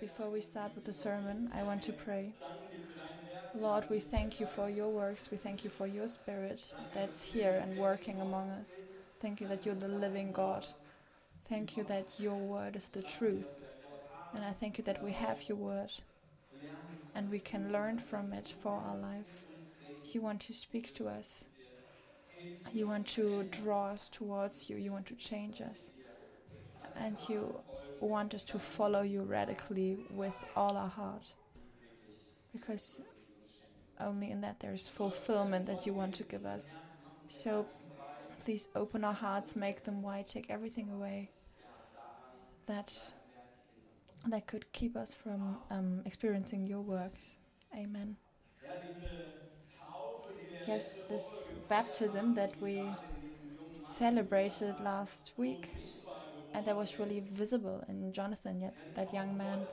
Before we start with the sermon, I want to pray. Lord, we thank you for your works. We thank you for your spirit that's here and working among us. Thank you that you're the living God. Thank you that your word is the truth. And I thank you that we have your word and we can learn from it for our life. You want to speak to us. You want to draw us towards you. You want to change us. And you want us to follow you radically with all our heart. Because only in that there is fulfillment that you want to give us. So please open our hearts, make them wide, take everything away that that could keep us from um, experiencing your works. Amen. Yes, this baptism that we celebrated last week, and that was really visible in Jonathan, yet that young man.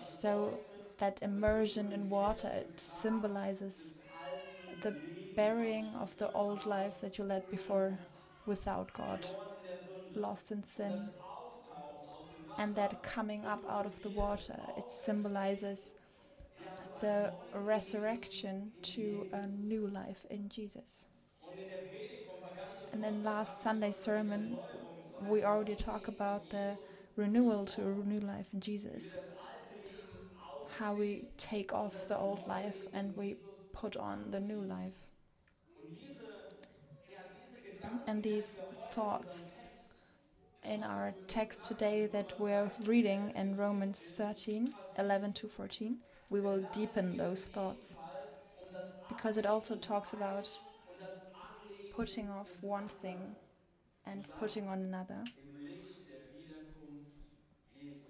So that immersion in water it symbolizes the burying of the old life that you led before without God, lost in sin. And that coming up out of the water, it symbolizes the resurrection to a new life in Jesus. And then last Sunday sermon, we already talked about the renewal to a new life in Jesus. How we take off the old life and we put on the new life. And these thoughts in our text today that we're reading in Romans 13 11 to 14, we will deepen those thoughts because it also talks about putting off one thing and putting on another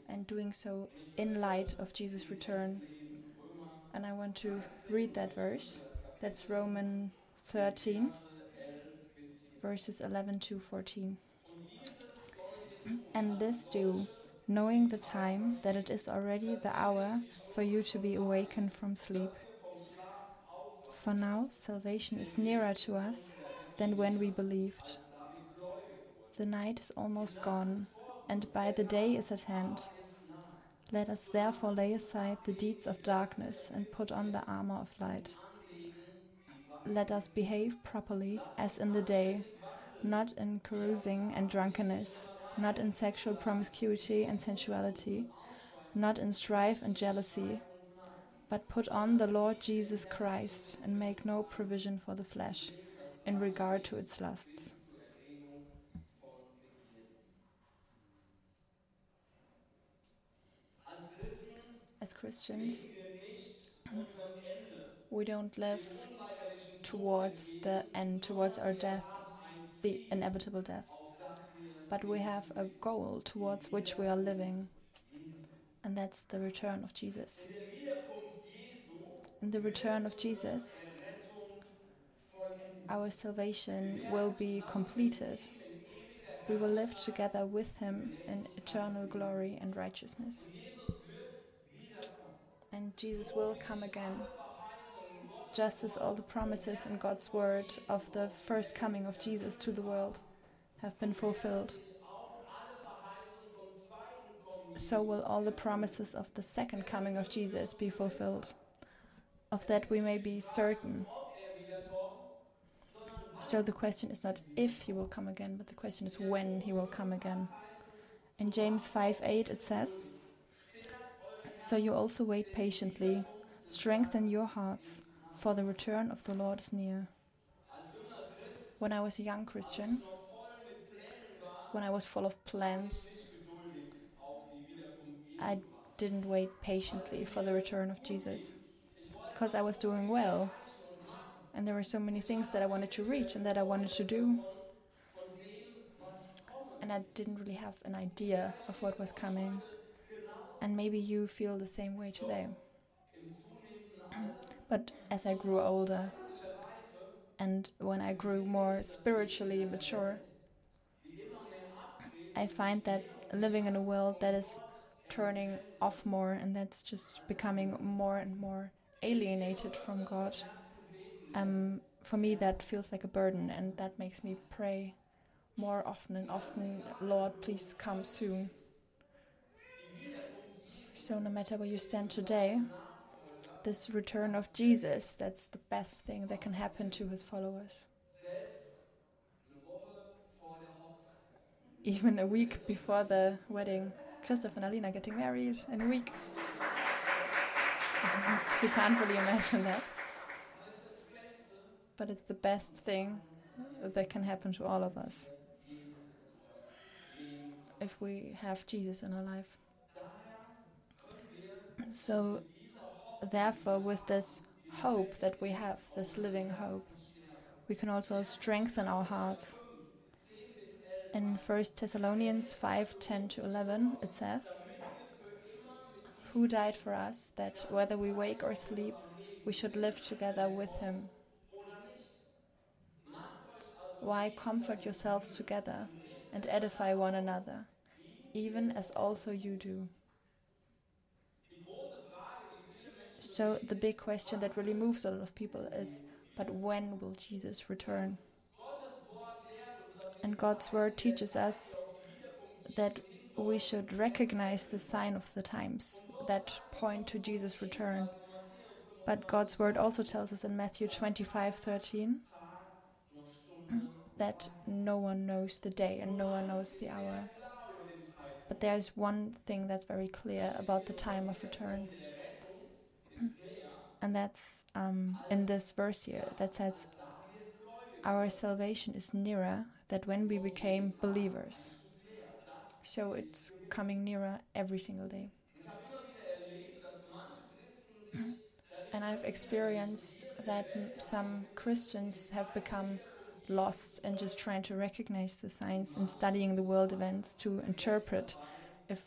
and doing so in light of Jesus' return. And I want to read that verse. That's Roman 13, verses 11 to 14. And this do, knowing the time that it is already the hour for you to be awakened from sleep. For now, salvation is nearer to us than when we believed. The night is almost gone, and by the day is at hand. Let us therefore lay aside the deeds of darkness and put on the armor of light. Let us behave properly as in the day, not in carousing and drunkenness, not in sexual promiscuity and sensuality, not in strife and jealousy, but put on the Lord Jesus Christ and make no provision for the flesh in regard to its lusts. As Christians, we don't live towards the end, towards our death, the inevitable death, but we have a goal towards which we are living, and that's the return of Jesus. In the return of Jesus, our salvation will be completed. We will live together with Him in eternal glory and righteousness. And Jesus will come again, just as all the promises in God's word of the first coming of Jesus to the world have been fulfilled. So will all the promises of the second coming of Jesus be fulfilled. Of that we may be certain. er So the question is not if he will come again, but the question is when he will come again. In James 5 8 it says, So you also wait patiently, strengthen your hearts, for the return of the Lord is near. When I was a young Christian, when I was full of plans. I didn't wait patiently for the return of Jesus because I was doing well. And there were so many things that I wanted to reach and that I wanted to do. And I didn't really have an idea of what was coming. And maybe you feel the same way today. But as I grew older and when I grew more spiritually mature, I find that living in a world that is turning off more and that's just becoming more and more alienated from God, um, for me that feels like a burden and that makes me pray more often and often, Lord, please come soon. So, no matter where you stand today, this return of Jesus, that's the best thing that can happen to his followers. Even a week before the wedding, Christoph and Alina getting married in a week. you can't really imagine that. But it's the best thing that can happen to all of us if we have Jesus in our life. So, therefore, with this hope that we have, this living hope, we can also strengthen our hearts. In 1 Thessalonians 5 10 to 11, it says, Who died for us, that whether we wake or sleep, we should live together with him. Why comfort yourselves together and edify one another, even as also you do? So, the big question that really moves a lot of people is but when will Jesus return? And God's word teaches us that we should recognize the sign of the times that point to Jesus' return. But God's word also tells us in Matthew 25 13 that no one knows the day and no one knows the hour. But there's one thing that's very clear about the time of return. And that's um, in this verse here that says, Our salvation is nearer than when we became believers. So it's coming nearer every single day. and I've experienced that some Christians have become lost in just trying to recognize the signs and studying the world events to interpret if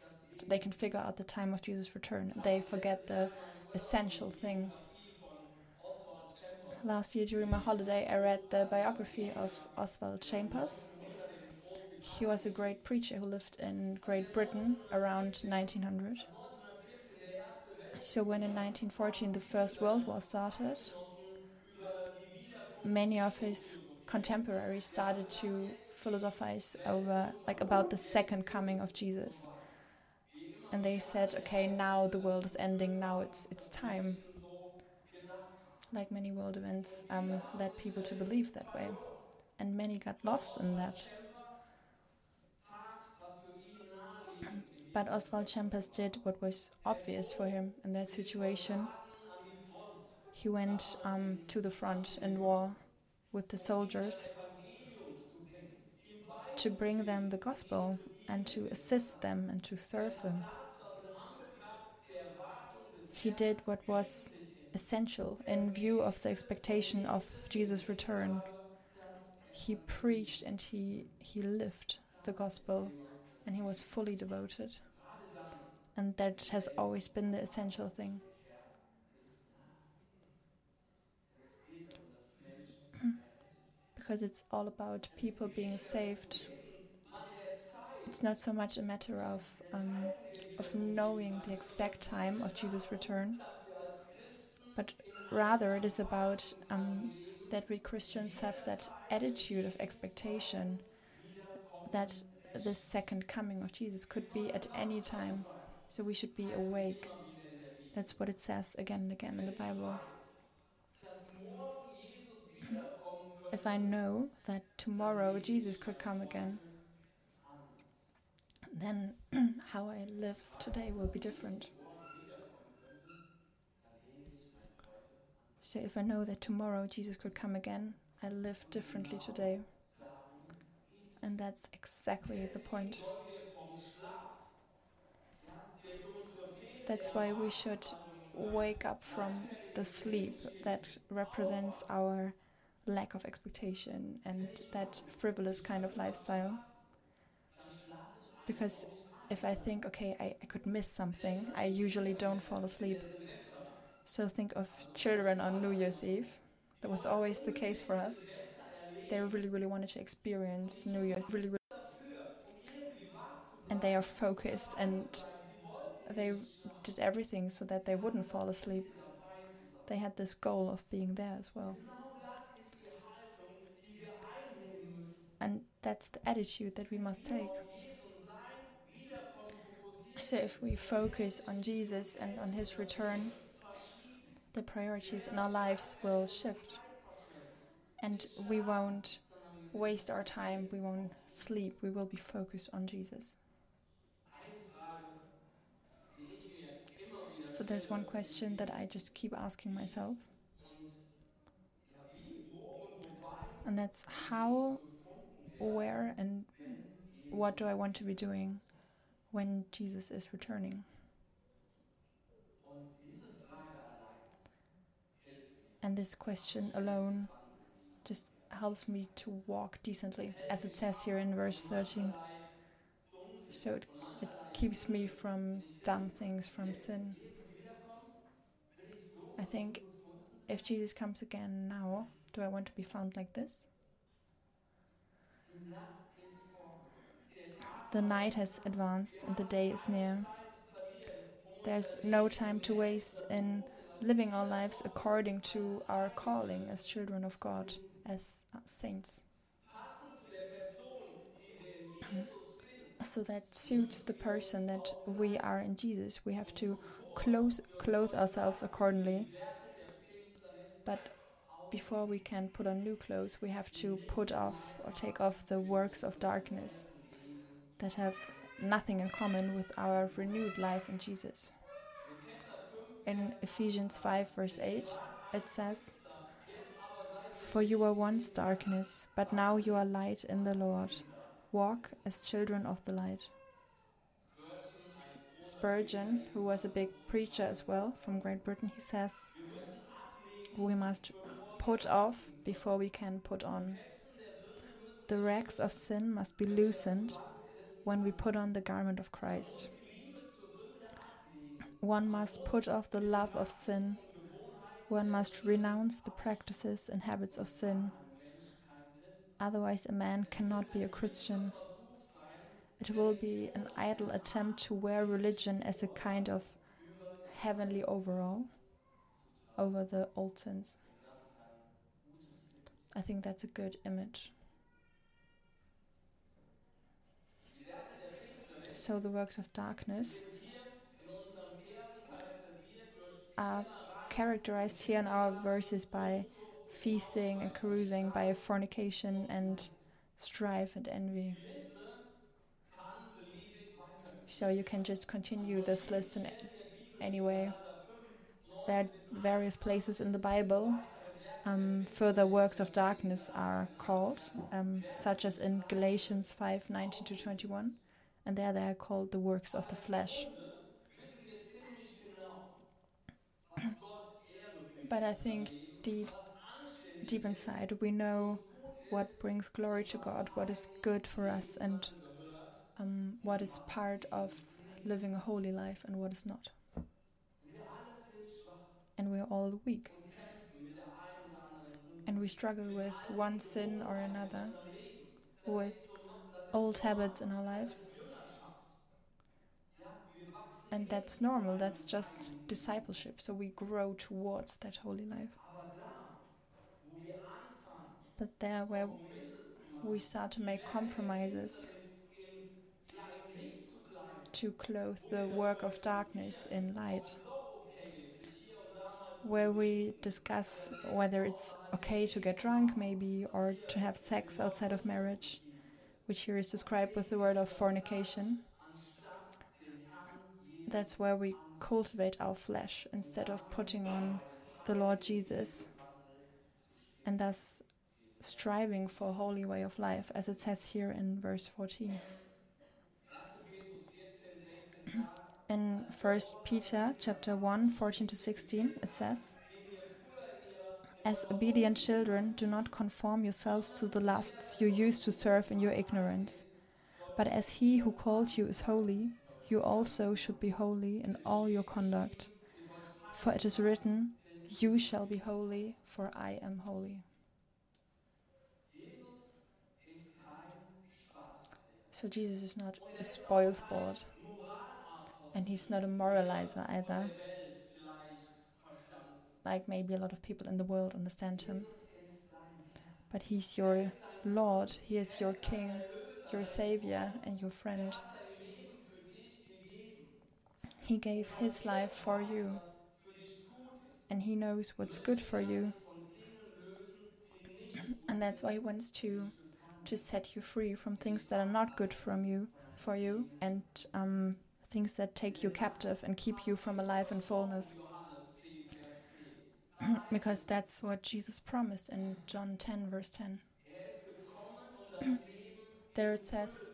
they can figure out the time of Jesus' return. They forget the essential thing. Last year during my holiday, I read the biography of Oswald Chambers. He was a great preacher who lived in Great Britain around 1900. So, when in 1914 the First World War started, many of his contemporaries started to philosophize over, like, about the second coming of Jesus. And they said, okay, now the world is ending, now it's, it's time. Like many world events um, led people to believe that way. And many got lost in that. But Oswald Chambers did what was obvious for him in that situation. He went um, to the front in war with the soldiers to bring them the gospel and to assist them and to serve them. He did what was essential in view of the expectation of Jesus' return. He preached and he, he lived the gospel and he was fully devoted. And that has always been the essential thing. because it's all about people being saved. It's not so much a matter of um, of knowing the exact time of Jesus' return, but rather it is about um, that we Christians have that attitude of expectation that the second coming of Jesus could be at any time. So we should be awake. That's what it says again and again in the Bible. if I know that tomorrow Jesus could come again, then how I live today will be different. So if I know that tomorrow Jesus could come again, I live differently today. And that's exactly the point. That's why we should wake up from the sleep that represents our lack of expectation and that frivolous kind of lifestyle. Because if I think, okay, I, I could miss something, I usually don't fall asleep. So think of children on New Year's Eve. That was always the case for us. They really, really wanted to experience New Year's really, really and they are focused and they did everything so that they wouldn't fall asleep. They had this goal of being there as well. And that's the attitude that we must take. So, if we focus on Jesus and on his return, the priorities in our lives will shift. And we won't waste our time, we won't sleep, we will be focused on Jesus. So, there's one question that I just keep asking myself, and that's how, where, and what do I want to be doing when Jesus is returning? And this question alone just helps me to walk decently, as it says here in verse 13. So it, it keeps me from dumb things, from sin. I think if Jesus comes again now, do I want to be found like this? The night has advanced and the day is near. There's no time to waste in living our lives according to our calling as children of God, as uh, saints. So that suits the person that we are in Jesus. We have to clothe, clothe ourselves accordingly. But before we can put on new clothes, we have to put off or take off the works of darkness that have nothing in common with our renewed life in Jesus. In Ephesians 5, verse 8, it says, For you were once darkness, but now you are light in the Lord. Walk as children of the light. Spurgeon, who was a big preacher as well from Great Britain, he says, We must put off before we can put on. The rags of sin must be loosened when we put on the garment of Christ. One must put off the love of sin. One must renounce the practices and habits of sin. Otherwise, a man cannot be a Christian. It will be an idle attempt to wear religion as a kind of heavenly overall over the old sins. I think that's a good image. So, the works of darkness are characterized here in our verses by feasting and carousing, by fornication and strife and envy. So you can just continue this list in anyway. There are various places in the Bible. Um, further works of darkness are called, um, such as in Galatians 5 19 to 21, and there they are called the works of the flesh. But I think deep, deep inside, we know what brings glory to God, what is good for us, and um, what is part of living a holy life and what is not. And we're all weak. And we struggle with one sin or another, with old habits in our lives. And that's normal, that's just discipleship. So we grow towards that holy life. But there, where we start to make compromises to clothe the work of darkness in light, where we discuss whether it's okay to get drunk, maybe, or to have sex outside of marriage, which here is described with the word of fornication. That's where we cultivate our flesh instead of putting on the Lord Jesus and thus striving for a holy way of life, as it says here in verse 14. in 1 Peter chapter 1, 14 to 16, it says, As obedient children, do not conform yourselves to the lusts you used to serve in your ignorance. But as he who called you is holy, you also should be holy in all your conduct. For it is written, You shall be holy, for I am holy. So Jesus is not a spoil sport. And he's not a moralizer either. Like maybe a lot of people in the world understand him. But he's your Lord, he is your King, your Savior, and your friend. He gave His life for you, and He knows what's good for you, and that's why He wants to to set you free from things that are not good from you for you and um, things that take you captive and keep you from a life in fullness. because that's what Jesus promised in John 10, verse 10. there it says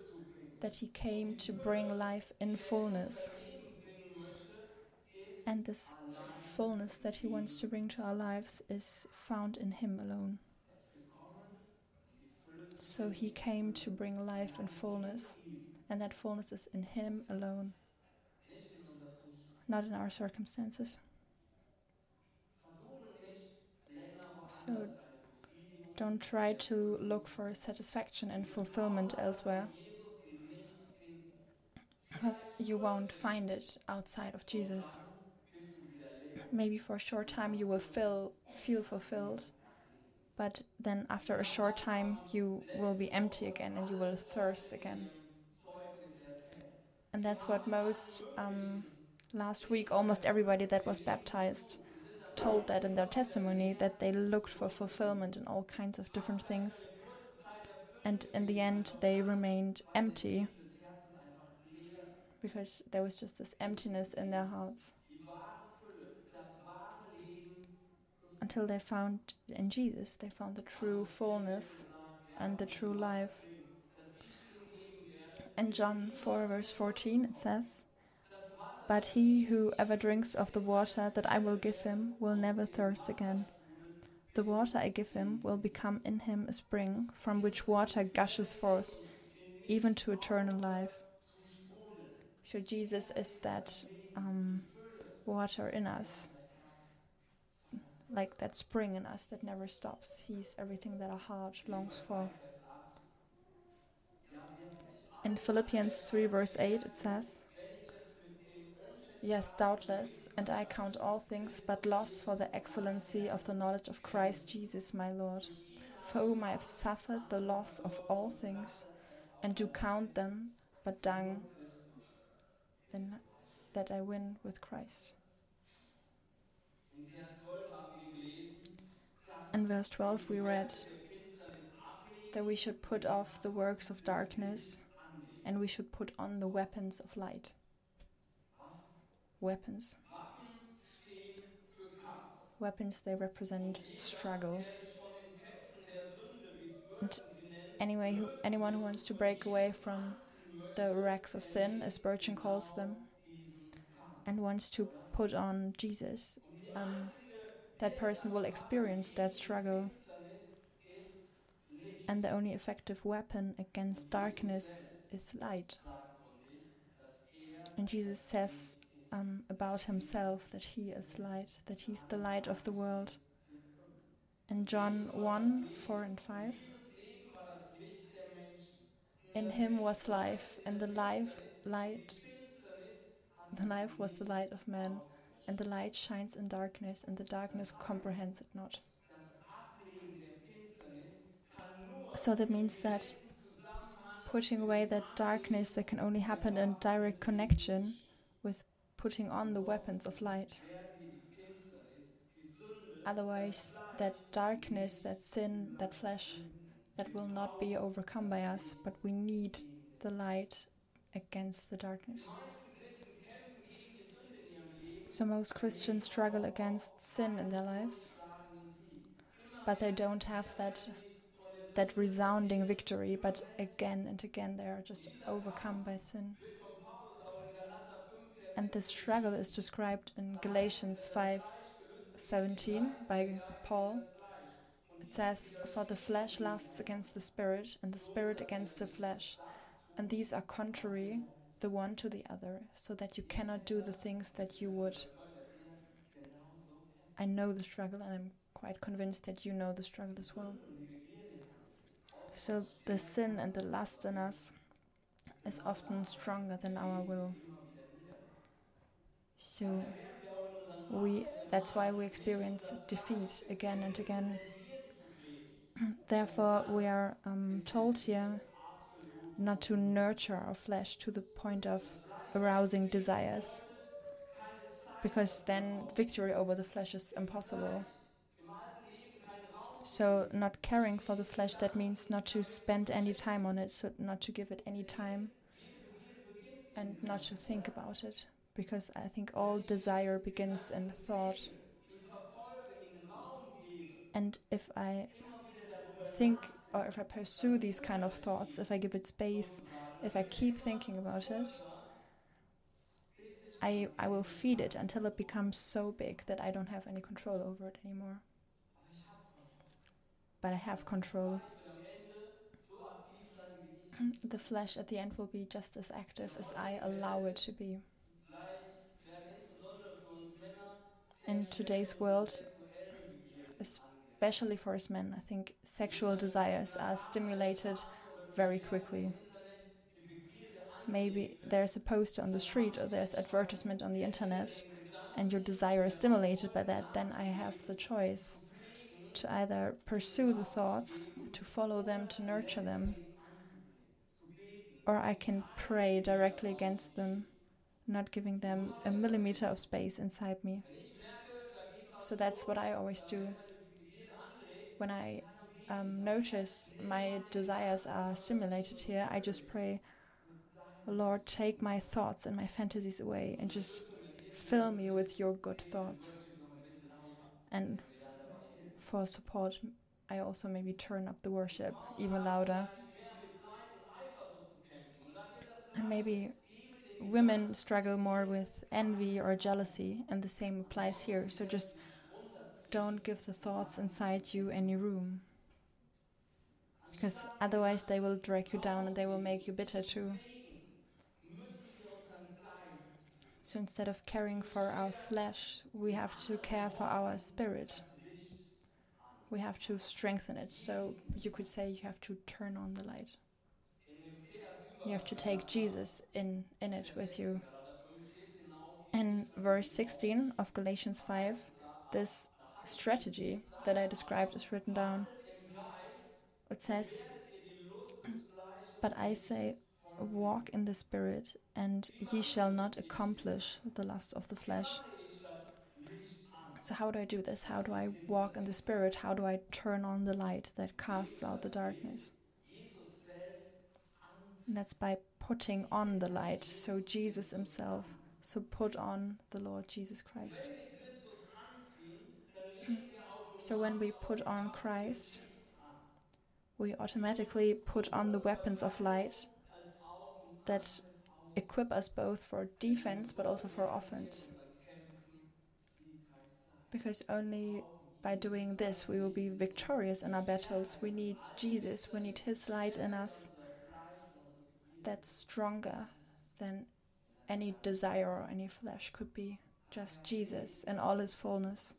that he came to bring life in fullness. And this fullness that he wants to bring to our lives is found in him alone. So he came to bring life and fullness, and that fullness is in him alone, not in our circumstances. So don't try to look for satisfaction and fulfillment elsewhere. Because you won't find it outside of Jesus. Maybe for a short time you will feel, feel fulfilled, but then after a short time you will be empty again and you will thirst again. And that's what most, um, last week, almost everybody that was baptized told that in their testimony that they looked for fulfillment in all kinds of different things. And in the end, they remained empty because there was just this emptiness in their hearts. Until they found in Jesus, they found the true fullness and the true life. In John 4, verse 14, it says, but he who ever drinks of the water that I will give him will never thirst again. The water I give him will become in him a spring from which water gushes forth, even to eternal life. So Jesus is that um, water in us, like that spring in us that never stops. He's everything that our heart longs for. In Philippians 3, verse 8, it says, Yes, doubtless, and I count all things but loss for the excellency of the knowledge of Christ Jesus my Lord, for whom I have suffered the loss of all things, and do count them but dung, in that I win with Christ. In verse 12 we read that we should put off the works of darkness and we should put on the weapons of light weapons. Weapons, they represent struggle. And anyway, who, anyone who wants to break away from the racks of sin, as Spurgeon calls them, and wants to put on Jesus, um, that person will experience that struggle. And the only effective weapon against darkness is light. And Jesus says um, about himself that he is light, that he's the light of the world. In John 1 4 and 5, in him was life, and the life, light, the life was the light of man, and the light shines in darkness, and the darkness comprehends it not. So that means that putting away that darkness that can only happen in direct connection with putting on the weapons of light. Otherwise, that darkness, that sin, that flesh, that will not be overcome by us, but we need the light against the darkness. So, most Christians struggle against sin in their lives, but they don't have that, that resounding victory, but again and again they are just overcome by sin. And this struggle is described in Galatians 5:17 by Paul. It says, "For the flesh lusts against the spirit, and the spirit against the flesh, and these are contrary the one to the other, so that you cannot do the things that you would." I know the struggle, and I'm quite convinced that you know the struggle as well. So the sin and the lust in us is often stronger than our will. So we that's why we experience defeat again and again. Therefore, we are um, told here not to nurture our flesh to the point of arousing desires, because then victory over the flesh is impossible. So, not caring for the flesh, that means not to spend any time on it, so not to give it any time and not to think about it. Because I think all desire begins in thought. And if I think or if I pursue these kind of thoughts, if I give it space, if I keep thinking about it, I, I will feed it until it becomes so big that I don't have any control over it anymore. But I have control. The flesh at the end will be just as active as I allow it to be. In today's world, especially for us men, I think sexual desires are stimulated very quickly. Maybe there's a poster on the street or there's advertisement on the internet and your desire is stimulated by that, then I have the choice to either pursue the thoughts, to follow them, to nurture them, or I can pray directly against them, not giving them a millimeter of space inside me. So that's what I always do. When I um, notice my desires are stimulated here, I just pray, Lord, take my thoughts and my fantasies away and just fill me with your good thoughts. And for support, I also maybe turn up the worship even louder. And maybe women struggle more with envy or jealousy, and the same applies here. So just don't give the thoughts inside you any room. Because otherwise, they will drag you down and they will make you bitter too. So instead of caring for our flesh, we have to care for our spirit. We have to strengthen it. So you could say you have to turn on the light. You have to take Jesus in, in it with you. In verse 16 of Galatians 5, this strategy that I described is written down. It says, But I say, walk in the Spirit, and ye shall not accomplish the lust of the flesh. So, how do I do this? How do I walk in the Spirit? How do I turn on the light that casts out the darkness? And that's by putting on the light. So, Jesus Himself. So, put on the Lord Jesus Christ. So, when we put on Christ, we automatically put on the weapons of light that equip us both for defense but also for offense. Because only by doing this we will be victorious in our battles. We need Jesus, we need His light in us that's stronger than any desire or any flesh could be. Just Jesus in all His fullness.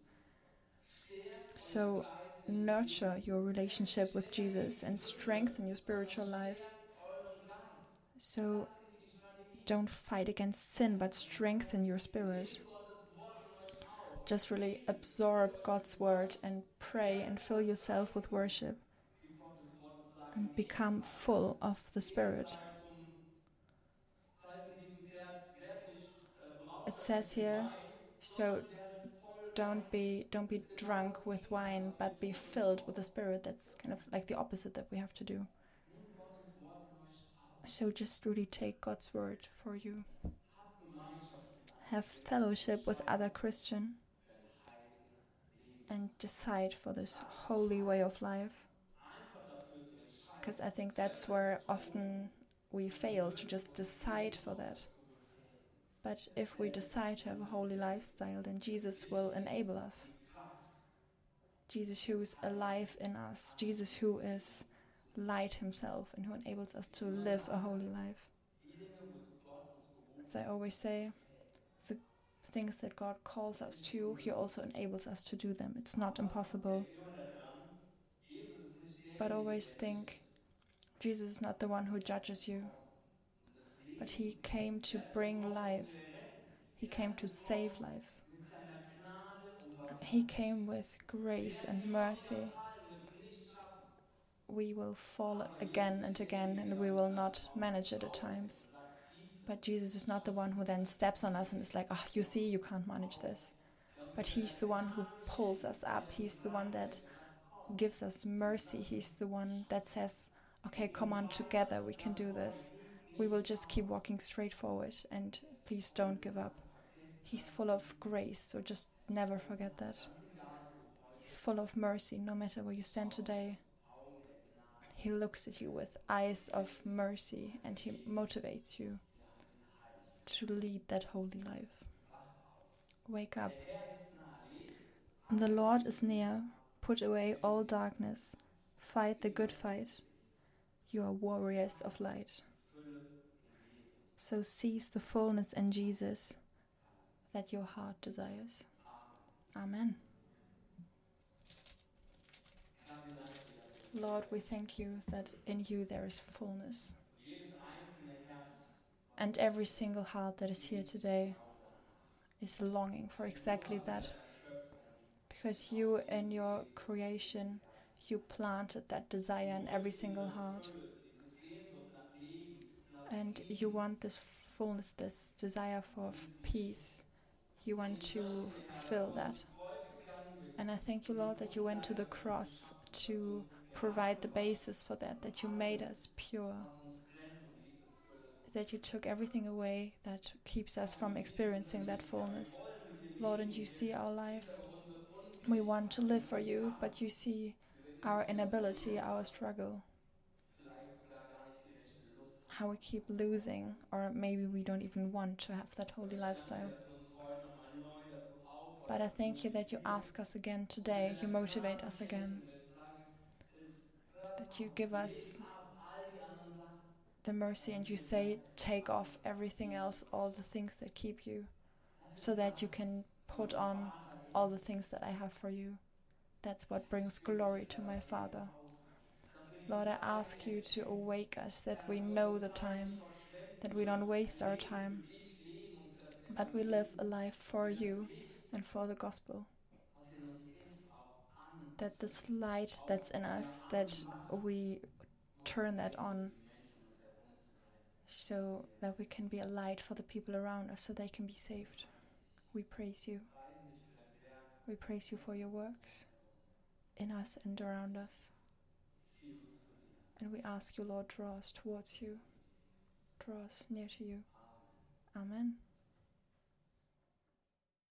So, nurture your relationship with Jesus and strengthen your spiritual life. So don't fight against sin, but strengthen your spirit. Just really absorb God's word and pray and fill yourself with worship and become full of the Spirit. It says here, so don't be don't be drunk with wine, but be filled with the Spirit. That's kind of like the opposite that we have to do. So just really take God's word for you. Have fellowship with other Christian and decide for this holy way of life. Because I think that's where often we fail to just decide for that. But if we decide to have a holy lifestyle, then Jesus will enable us. Jesus, who is alive in us, Jesus, who is light himself and who enables us to live a holy life. As I always say, the things that God calls us to, He also enables us to do them. It's not impossible. But always think Jesus is not the one who judges you, but He came to bring life, He came to save lives. He came with grace and mercy we will fall again and again and we will not manage it at times. But Jesus is not the one who then steps on us and is like, oh, you see, you can't manage this. But He's the one who pulls us up. He's the one that gives us mercy. He's the one that says, okay, come on, together, we can do this. We will just keep walking straight forward and please don't give up. He's full of grace, so just never forget that. He's full of mercy, no matter where you stand today. He looks at you with eyes of mercy and he motivates you to lead that holy life. Wake up. The Lord is near. Put away all darkness. Fight the good fight. You are warriors of light. So seize the fullness in Jesus that your heart desires. Amen. Lord, we thank you that in you there is fullness. And every single heart that is here today is longing for exactly that. Because you, in your creation, you planted that desire in every single heart. And you want this fullness, this desire for peace. You want to fill that. And I thank you, Lord, that you went to the cross to provide the basis for that, that you made us pure, that you took everything away that keeps us from experiencing that fullness. Lord, and you see our life. We want to live for you, but you see our inability, our struggle, how we keep losing, or maybe we don't even want to have that holy lifestyle. But I thank you that you ask us again today, you motivate us again, that you give us the mercy and you say, take off everything else, all the things that keep you, so that you can put on all the things that I have for you. That's what brings glory to my Father. Lord, I ask you to awake us that we know the time, that we don't waste our time, but we live a life for you and for the gospel. That this light that's in us, that we turn that on so that we can be a light for the people around us so they can be saved. We praise you. We praise you for your works in us and around us. And we ask you, Lord, draw us towards you, draw us near to you. Amen.